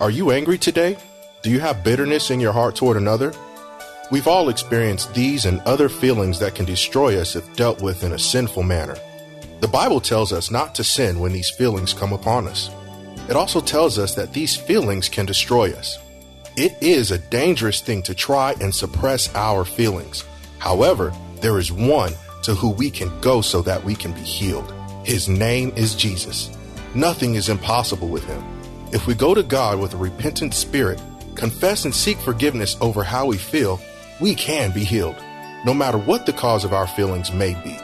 Are you angry today? Do you have bitterness in your heart toward another? We've all experienced these and other feelings that can destroy us if dealt with in a sinful manner. The Bible tells us not to sin when these feelings come upon us. It also tells us that these feelings can destroy us. It is a dangerous thing to try and suppress our feelings. However, there is one to who we can go so that we can be healed. His name is Jesus. Nothing is impossible with him. If we go to God with a repentant spirit, confess and seek forgiveness over how we feel, we can be healed, no matter what the cause of our feelings may be.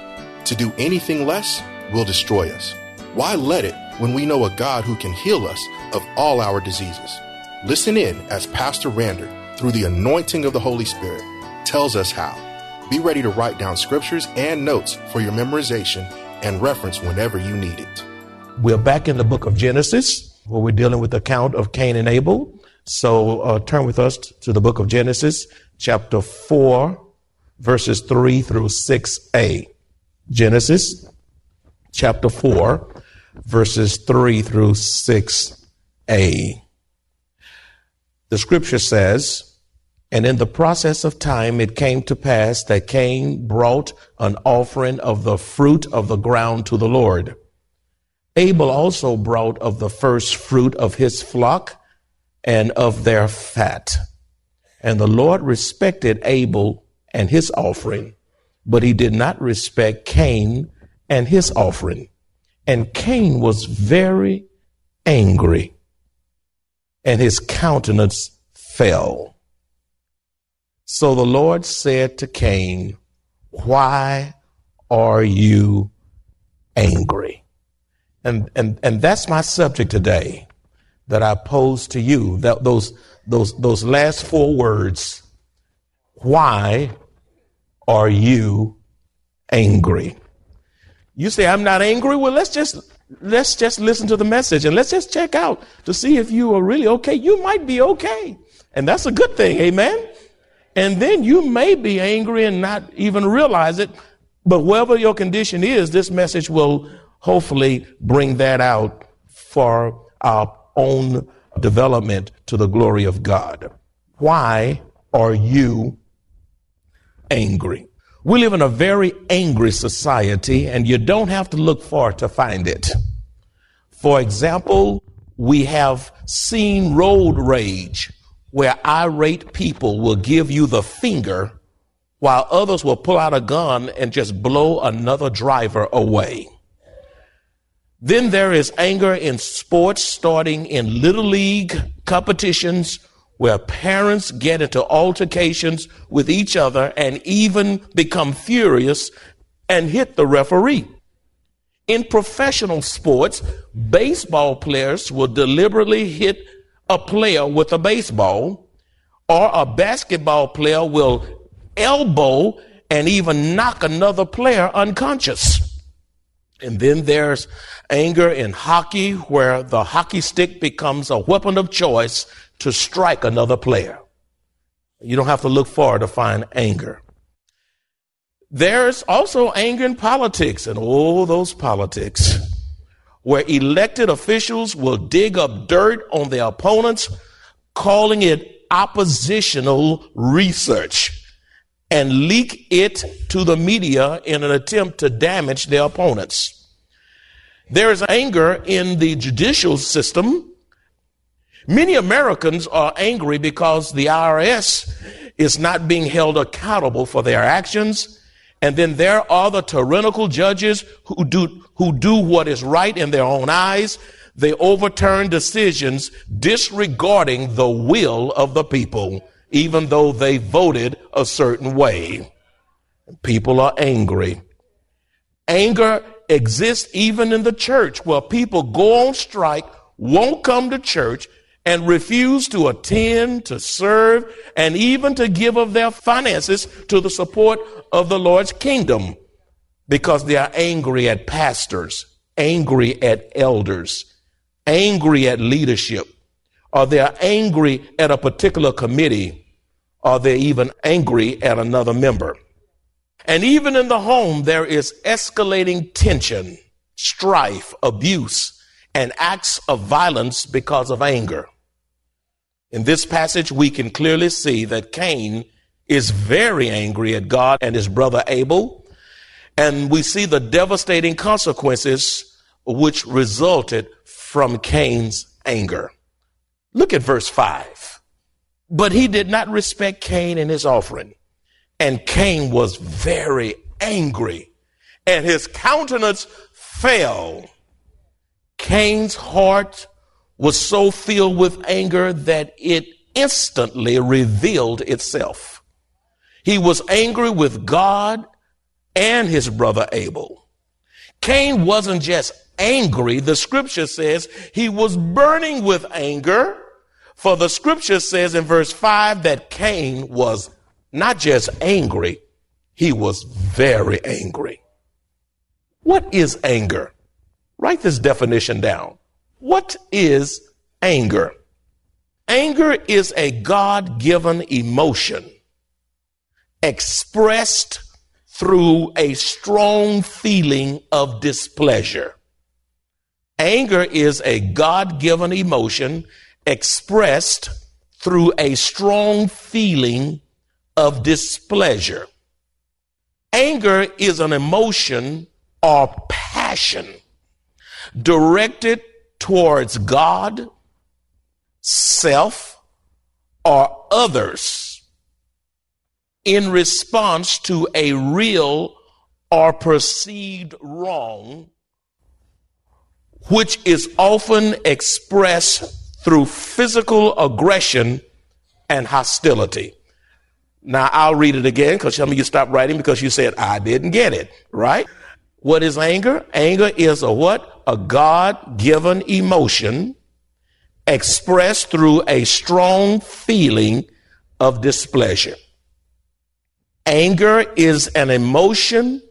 To do anything less will destroy us. Why let it when we know a God who can heal us of all our diseases? Listen in as Pastor Rander, through the anointing of the Holy Spirit, tells us how. Be ready to write down scriptures and notes for your memorization and reference whenever you need it. We're back in the book of Genesis, where we're dealing with the account of Cain and Abel. So uh, turn with us to the book of Genesis, chapter 4, verses 3 through 6a. Genesis, chapter 4, verses 3 through 6a. The scripture says, And in the process of time it came to pass that Cain brought an offering of the fruit of the ground to the Lord. Abel also brought of the first fruit of his flock and of their fat. And the Lord respected Abel and his offering, but he did not respect Cain and his offering. And Cain was very angry, and his countenance fell. So the Lord said to Cain, Why are you angry? And, and, and that's my subject today that I pose to you. That those, those, those last four words. Why are you angry? You say, I'm not angry. Well, let's just, let's just listen to the message and let's just check out to see if you are really okay. You might be okay. And that's a good thing. Amen. And then you may be angry and not even realize it. But whatever your condition is, this message will hopefully bring that out for our own development to the glory of God. Why are you angry? We live in a very angry society, and you don't have to look far to find it. For example, we have seen road rage where irate people will give you the finger while others will pull out a gun and just blow another driver away. Then there is anger in sports, starting in little league competitions where parents get into altercations with each other and even become furious and hit the referee. In professional sports, baseball players will deliberately hit a player with a baseball, or a basketball player will elbow and even knock another player unconscious. And then there's anger in hockey, where the hockey stick becomes a weapon of choice to strike another player. You don't have to look far to find anger. There's also anger in politics, and all those politics, where elected officials will dig up dirt on their opponents, calling it oppositional research and leak it to the media in an attempt to damage their opponents. There is anger in the judicial system. Many Americans are angry because the IRS is not being held accountable for their actions. And then there are the tyrannical judges who do, who do what is right in their own eyes. They overturn decisions disregarding the will of the people. Even though they voted a certain way. People are angry. Anger exists even in the church where people go on strike, won't come to church, and refuse to attend, to serve, and even to give of their finances to the support of the Lord's kingdom because they are angry at pastors, angry at elders, angry at leadership, or they're angry at a particular committee, or they're even angry at another member. And even in the home, there is escalating tension, strife, abuse, and acts of violence because of anger. In this passage, we can clearly see that Cain is very angry at God and his brother Abel. And we see the devastating consequences which resulted from Cain's anger. Look at verse 5. But he did not respect Cain and his offering. And Cain was very angry, and his countenance fell. Cain's heart was so filled with anger that it instantly revealed itself. He was angry with God and his brother Abel. Cain wasn't just angry. The scripture says he was burning with anger. For the scripture says in verse 5 that Cain was not just angry, he was very angry. What is anger? Write this definition down. What is anger? Anger is a God given emotion expressed through a strong feeling of displeasure. Anger is a God given emotion expressed through a strong feeling of displeasure. Anger is an emotion or passion directed towards God, self, or others in response to a real or perceived wrong, which is often expressed through physical aggression and hostility. Now I'll read it again because some of you stopped writing because you said, I didn't get it, right? What is anger? Anger is a what? A God given emotion expressed through a strong feeling of displeasure. Anger is an emotion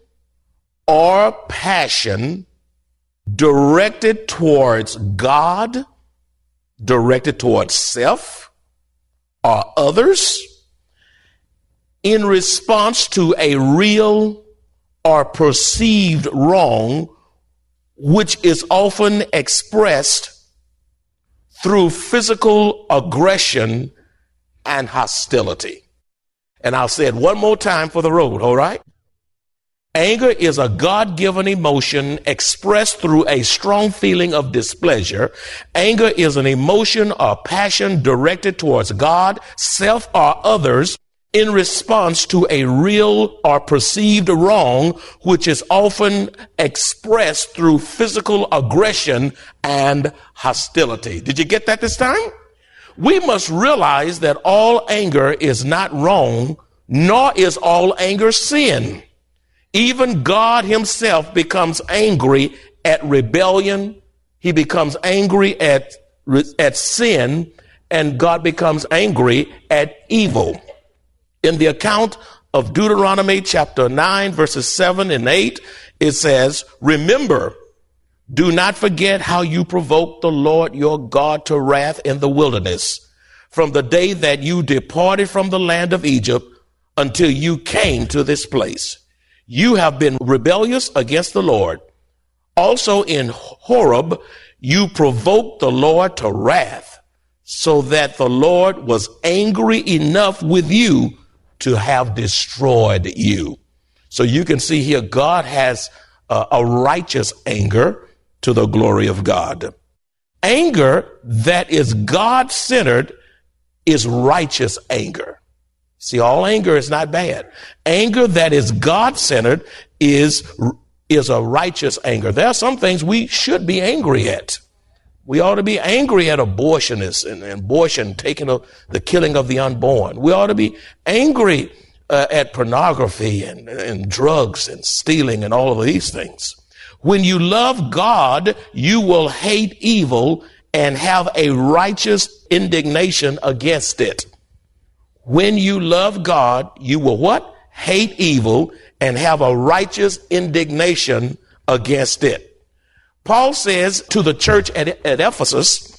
or passion directed towards God, directed towards self or others in response to a real or perceived wrong, which is often expressed through physical aggression and hostility. And I'll say it one more time for the road, all right? Anger is a God given emotion expressed through a strong feeling of displeasure. Anger is an emotion or passion directed towards God, self, or others in response to a real or perceived wrong, which is often expressed through physical aggression and hostility. Did you get that this time? We must realize that all anger is not wrong, nor is all anger sin. Even God himself becomes angry at rebellion. He becomes angry at, at sin and God becomes angry at evil in the account of Deuteronomy chapter 9, verses 7 and 8, it says, Remember, do not forget how you provoked the Lord your God to wrath in the wilderness from the day that you departed from the land of Egypt until you came to this place. You have been rebellious against the Lord. Also in Horeb, you provoked the Lord to wrath so that the Lord was angry enough with you to have destroyed you. So you can see here, God has a, a righteous anger to the glory of God. Anger that is God centered is righteous anger. See, all anger is not bad. Anger that is God centered is, is a righteous anger. There are some things we should be angry at. We ought to be angry at abortionists and, and abortion taking a, the killing of the unborn. We ought to be angry uh, at pornography and, and drugs and stealing and all of these things. When you love God, you will hate evil and have a righteous indignation against it. When you love God, you will what? Hate evil and have a righteous indignation against it. Paul says to the church at, at Ephesus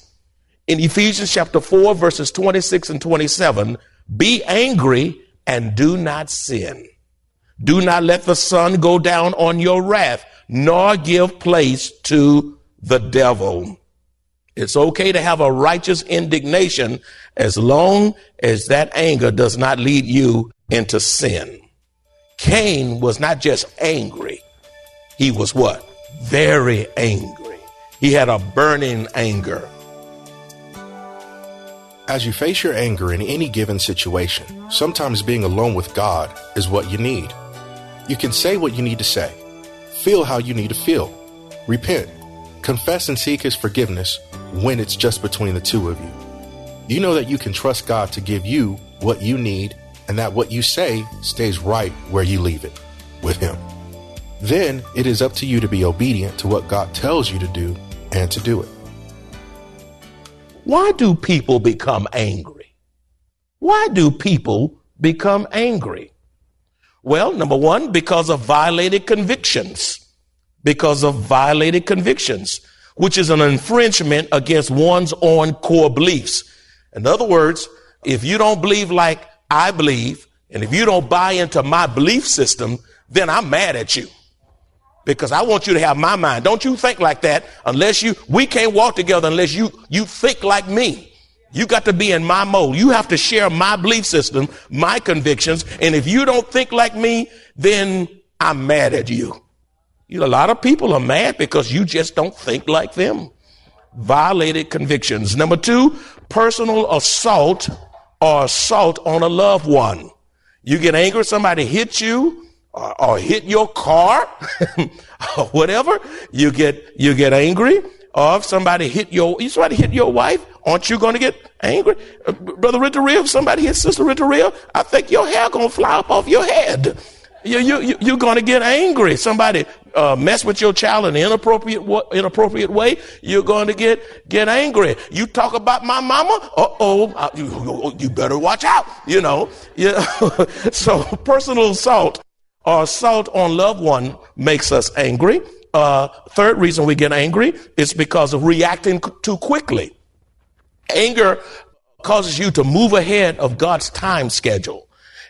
in Ephesians chapter 4 verses 26 and 27, be angry and do not sin. Do not let the sun go down on your wrath, nor give place to the devil. It's okay to have a righteous indignation as long as that anger does not lead you into sin. Cain was not just angry. He was what? Very angry. He had a burning anger. As you face your anger in any given situation, sometimes being alone with God is what you need. You can say what you need to say, feel how you need to feel, repent, confess and seek His forgiveness when it's just between the two of you. You know that you can trust God to give you what you need and that what you say stays right where you leave it with Him. Then it is up to you to be obedient to what God tells you to do and to do it. Why do people become angry? Why do people become angry? Well, number one, because of violated convictions. Because of violated convictions, which is an infringement against one's own core beliefs. In other words, if you don't believe like I believe, and if you don't buy into my belief system, then I'm mad at you because I want you to have my mind. Don't you think like that unless you, we can't walk together unless you, you think like me. You got to be in my mold. You have to share my belief system, my convictions. And if you don't think like me, then I'm mad at you. You a lot of people are mad because you just don't think like them. Violated convictions. Number two, personal assault or assault on a loved one. You get angry, somebody hits you, or, or hit your car or whatever, you get, you get angry. Or if somebody hit your, if somebody hit your wife, aren't you going to get angry? Uh, Brother Ritteria, if somebody hit Sister Ritteria, I think your hair going to fly up off your head. You, you, you, you're going to get angry. Somebody uh, mess with your child in an inappropriate, inappropriate way, you're going to get, get angry. You talk about my mama, uh-oh, uh, you, you better watch out, you know. Yeah. so personal assault or assault on loved one makes us angry. Uh, third reason we get angry is because of reacting too quickly. Anger causes you to move ahead of God's time schedule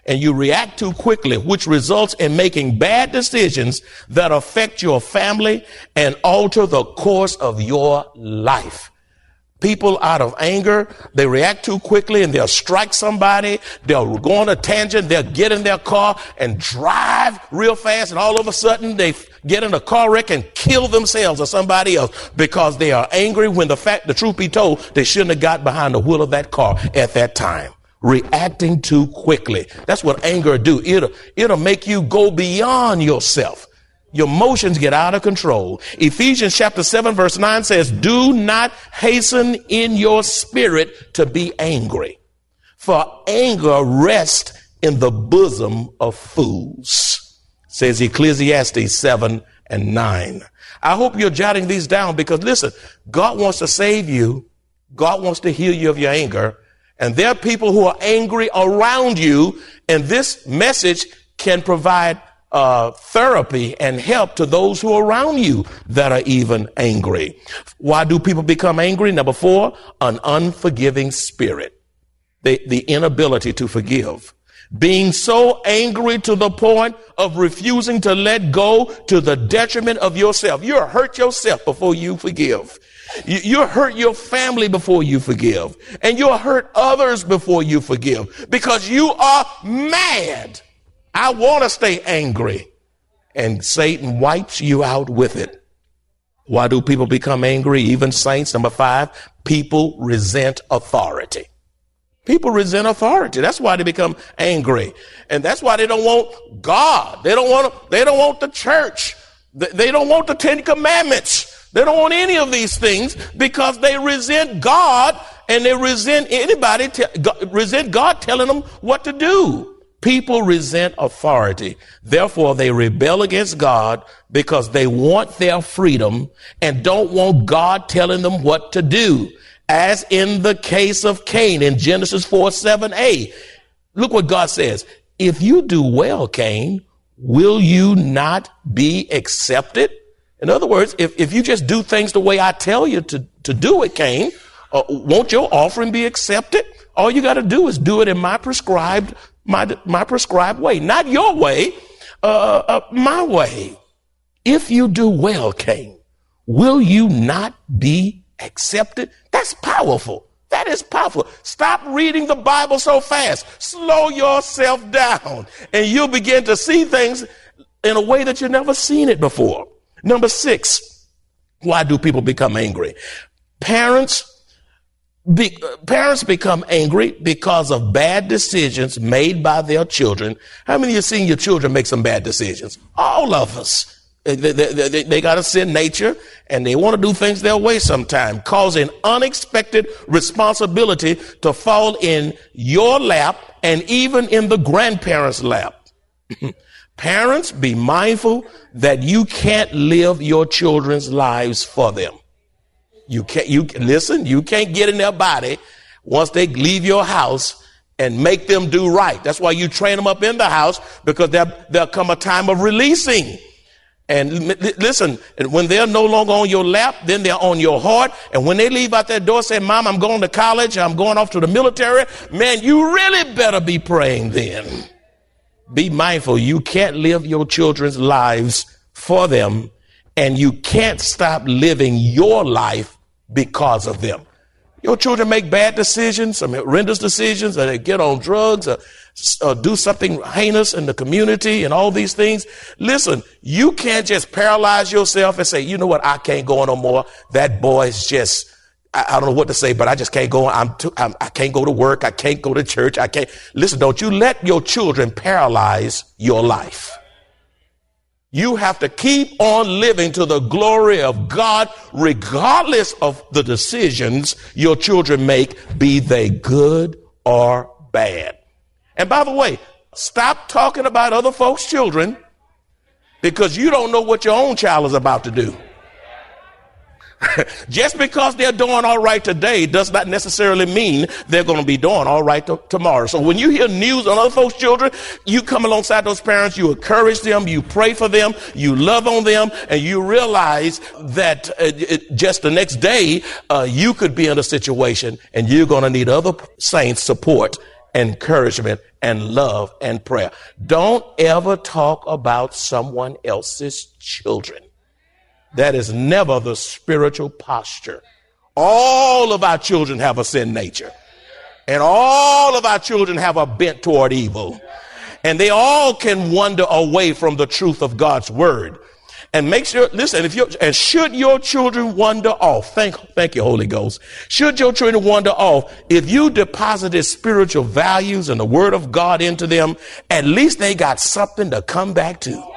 and you react too quickly, which results in making bad decisions that affect your family and alter the course of your life. People out of anger, they react too quickly and they'll strike somebody. They'll go on a tangent. They'll get in their car and drive real fast. And all of a sudden they get in a car wreck and kill themselves or somebody else because they are angry when the fact, the truth be told, they shouldn't have got behind the wheel of that car at that time. Reacting too quickly. That's what anger do. It'll, it'll make you go beyond yourself. Your emotions get out of control. Ephesians chapter 7 verse 9 says, do not hasten in your spirit to be angry. For anger rests in the bosom of fools, says Ecclesiastes 7 and 9. I hope you're jotting these down because listen, God wants to save you. God wants to heal you of your anger. And there are people who are angry around you. And this message can provide uh, therapy and help to those who are around you that are even angry. Why do people become angry? Number four, an unforgiving spirit. The, the inability to forgive. Being so angry to the point of refusing to let go to the detriment of yourself. you hurt yourself before you forgive. You, you hurt your family before you forgive. And you'll hurt others before you forgive because you are mad I want to stay angry. And Satan wipes you out with it. Why do people become angry? Even saints. Number five, people resent authority. People resent authority. That's why they become angry. And that's why they don't want God. They don't want, they don't want the church. They don't want the Ten Commandments. They don't want any of these things because they resent God and they resent anybody, te- resent God telling them what to do. People resent authority. Therefore, they rebel against God because they want their freedom and don't want God telling them what to do. As in the case of Cain in Genesis 4 7a. Look what God says. If you do well, Cain, will you not be accepted? In other words, if, if you just do things the way I tell you to, to do it, Cain, uh, won't your offering be accepted? All you got to do is do it in my prescribed my, my prescribed way, not your way, uh, uh, my way. If you do well, Cain, will you not be accepted? That's powerful. That is powerful. Stop reading the Bible so fast. Slow yourself down and you'll begin to see things in a way that you've never seen it before. Number six, why do people become angry? Parents be, parents become angry because of bad decisions made by their children. How many of you seen your children make some bad decisions? All of us. They, they, they, they got a sin nature and they want to do things their way sometime, causing unexpected responsibility to fall in your lap and even in the grandparents' lap. Parents, be mindful that you can't live your children's lives for them. You can't, you listen, you can't get in their body once they leave your house and make them do right. That's why you train them up in the house because there, there'll come a time of releasing. And listen, when they're no longer on your lap, then they're on your heart. And when they leave out that door, say, Mom, I'm going to college, I'm going off to the military, man, you really better be praying then. Be mindful. You can't live your children's lives for them, and you can't stop living your life because of them. Your children make bad decisions, some horrendous decisions, or they get on drugs, or, or, do something heinous in the community, and all these things. Listen, you can't just paralyze yourself and say, you know what, I can't go on no more. That boy's just, I, I don't know what to say, but I just can't go. I'm, too, I'm I can't go to work. I can't go to church. I can't. Listen, don't you let your children paralyze your life. You have to keep on living to the glory of God, regardless of the decisions your children make, be they good or bad. And by the way, stop talking about other folks' children because you don't know what your own child is about to do. Just because they're doing all right today does not necessarily mean they're going to be doing all right to, tomorrow. So when you hear news on other folks' children, you come alongside those parents, you encourage them, you pray for them, you love on them, and you realize that uh, it, just the next day, uh, you could be in a situation and you're going to need other saints' support, encouragement, and love and prayer. Don't ever talk about someone else's children. That is never the spiritual posture. All of our children have a sin nature. And all of our children have a bent toward evil. And they all can wander away from the truth of God's word. And make sure, listen, if you and should your children wander off, thank, thank you, Holy Ghost. Should your children wander off, if you deposited spiritual values and the word of God into them, at least they got something to come back to.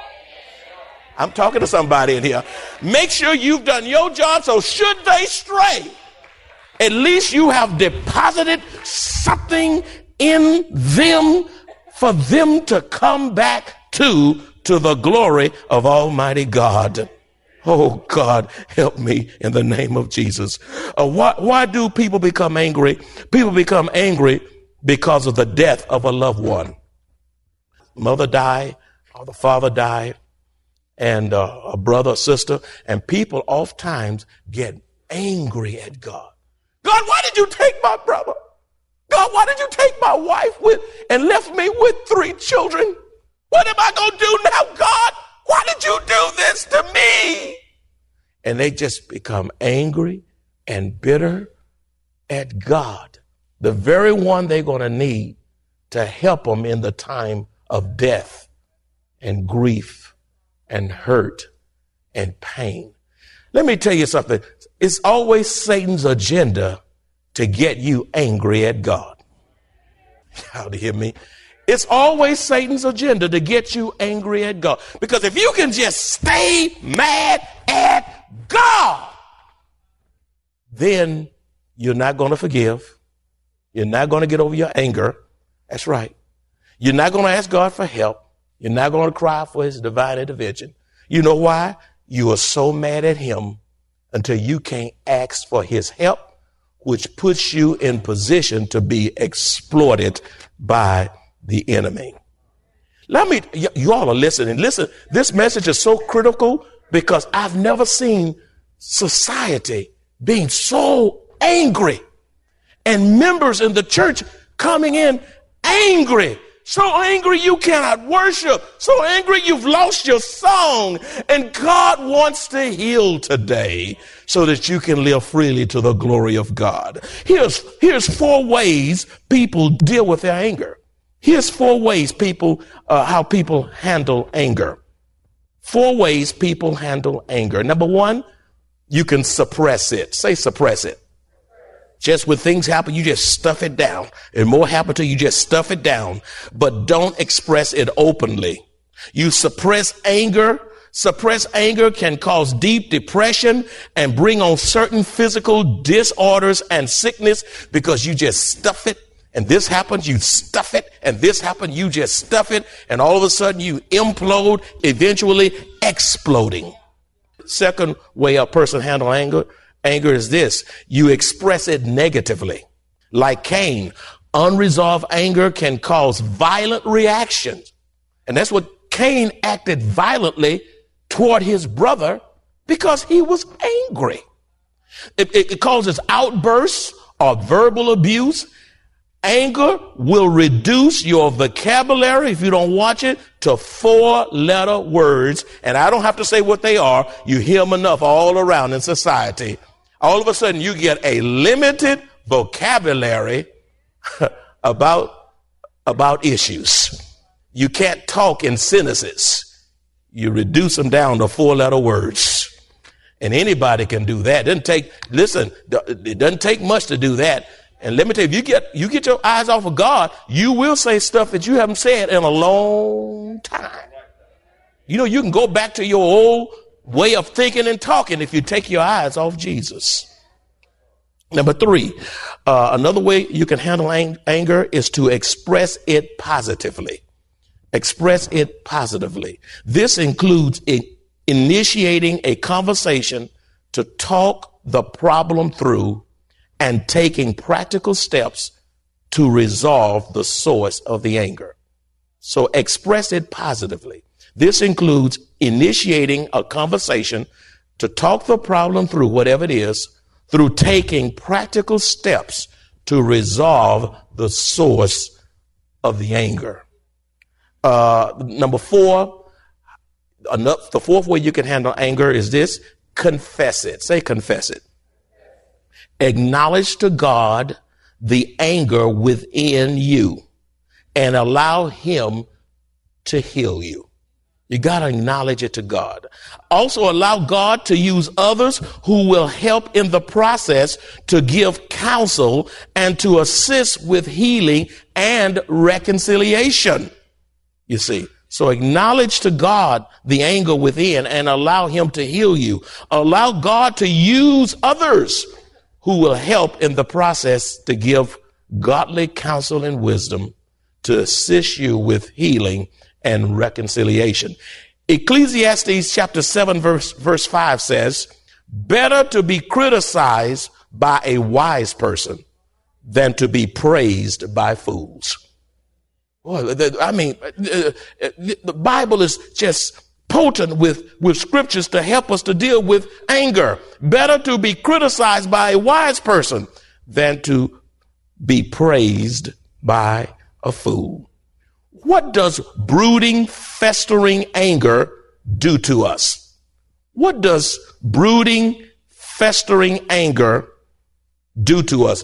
I'm talking to somebody in here. Make sure you've done your job so should they stray, at least you have deposited something in them for them to come back to, to the glory of Almighty God. Oh God, help me in the name of Jesus. Uh, why, why do people become angry? People become angry because of the death of a loved one. Mother die or the father died and uh, a brother sister, and people oftentimes get angry at God. God, why did you take my brother? God, why did you take my wife with and left me with three children? What am I going to do now, God? Why did you do this to me? And they just become angry and bitter at God, the very one they're going to need to help them in the time of death and grief and hurt and pain. Let me tell you something. It's always Satan's agenda to get you angry at God. How do you hear me? It's always Satan's agenda to get you angry at God. Because if you can just stay mad at God, then you're not going to forgive. You're not going to get over your anger. That's right. You're not going to ask God for help. You're not going to cry for his divine intervention. You know why? You are so mad at him until you can't ask for his help, which puts you in position to be exploited by the enemy. Let me, y- you all are listening. Listen, this message is so critical because I've never seen society being so angry and members in the church coming in angry so angry you cannot worship. So angry you've lost your song. And God wants to heal today so that you can live freely to the glory of God. Here's, here's four ways people deal with their anger. Here's four ways people, uh, how people handle anger. Four ways people handle anger. Number one, you can suppress it. Say suppress it. Just when things happen, you just stuff it down. And more happen to you, just stuff it down. But don't express it openly. You suppress anger. Suppress anger can cause deep depression and bring on certain physical disorders and sickness because you just stuff it and this happens, you stuff it, and this happens, you just stuff it, and all of a sudden you implode, eventually exploding. Second way a person handle anger, Anger is this. You express it negatively. Like Cain, unresolved anger can cause violent reactions. And that's what Cain acted violently toward his brother because he was angry. It, it, it causes outbursts or verbal abuse. Anger will reduce your vocabulary, if you don't watch it, to four letter words. And I don't have to say what they are. You hear them enough all around in society all of a sudden you get a limited vocabulary about, about issues. You can't talk in sentences. You reduce them down to four letter words. And anybody can do that. It doesn't take, listen, it doesn't take much to do that. And let me tell you, if you get, you get your eyes off of God, you will say stuff that you haven't said in a long time. You know, you can go back to your old way of thinking and talking if you take your eyes off Jesus. Number three, uh, another way you can handle ang- anger is to express it positively. Express it positively. This includes initiating a conversation to talk the problem through and taking practical steps to resolve the source of the anger. So express it positively. This includes initiating a conversation to talk the problem through, whatever it is, through taking practical steps to resolve the source of the anger. Uh, number four, enough, the fourth way you can handle anger is this confess it. Say confess it. Acknowledge to God the anger within you and allow Him to heal you. You got to acknowledge it to God. Also allow God to use others who will help in the process to give counsel and to assist with healing and reconciliation. You see, so acknowledge to God the anger within and allow him to heal you. Allow God to use others who will help in the process to give godly counsel and wisdom to assist you with healing and reconciliation. Ecclesiastes chapter 7 verse, verse 5 says, better to be criticized by a wise person than to be praised by fools. Boy, I mean, uh, uh, the Bible is just potent with, with scriptures to help us to deal with anger. Better to be criticized by a wise person than to be praised by a fool. What does brooding, festering anger do to us? What does brooding, festering anger do to us?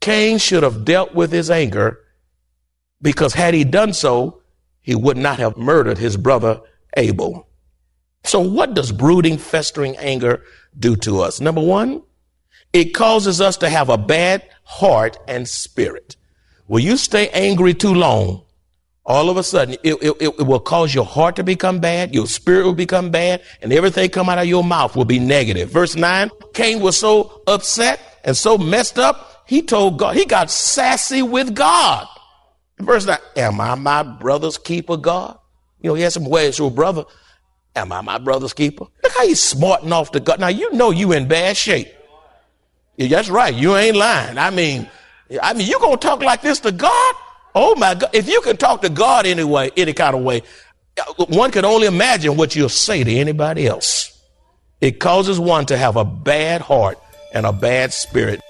Cain should have dealt with his anger because had he done so, he would not have murdered his brother Abel. So what does brooding, festering anger do to us? Number one, it causes us to have a bad heart and spirit. Will you stay angry too long, all of a sudden it, it, it, will cause your heart to become bad, your spirit will become bad, and everything come out of your mouth will be negative. Verse 9, Cain was so upset and so messed up, he told God, he got sassy with God. Verse 9, am I my brother's keeper, God? You know, he has some ways to a brother. Am I my brother's keeper? Look how he's smarting off the God. Now you know you in bad shape. That's right. You ain't lying. I mean, I mean, you gonna talk like this to God? Oh my God. If you can talk to God anyway, any kind of way, one can only imagine what you'll say to anybody else. It causes one to have a bad heart and a bad spirit.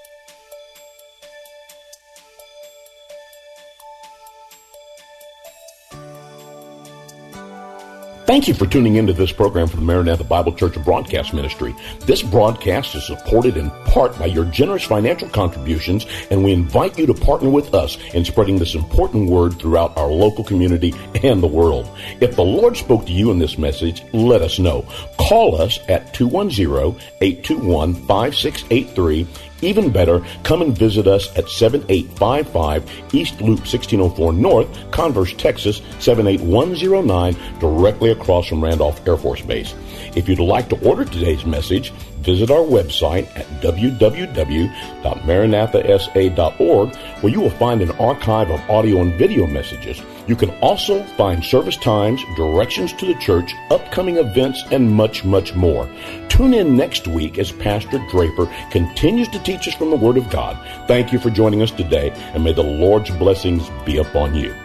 Thank you for tuning into this program from the Maranatha Bible Church and Broadcast Ministry. This broadcast is supported in part by your generous financial contributions, and we invite you to partner with us in spreading this important word throughout our local community and the world. If the Lord spoke to you in this message, let us know. Call us at 210-821-5683 even better, come and visit us at 7855 East Loop 1604 North, Converse, Texas 78109, directly across from Randolph Air Force Base. If you'd like to order today's message, visit our website at www.maranathasa.org where you will find an archive of audio and video messages. You can also find service times, directions to the church, upcoming events, and much, much more. Tune in next week as Pastor Draper continues to teach us from the Word of God. Thank you for joining us today, and may the Lord's blessings be upon you.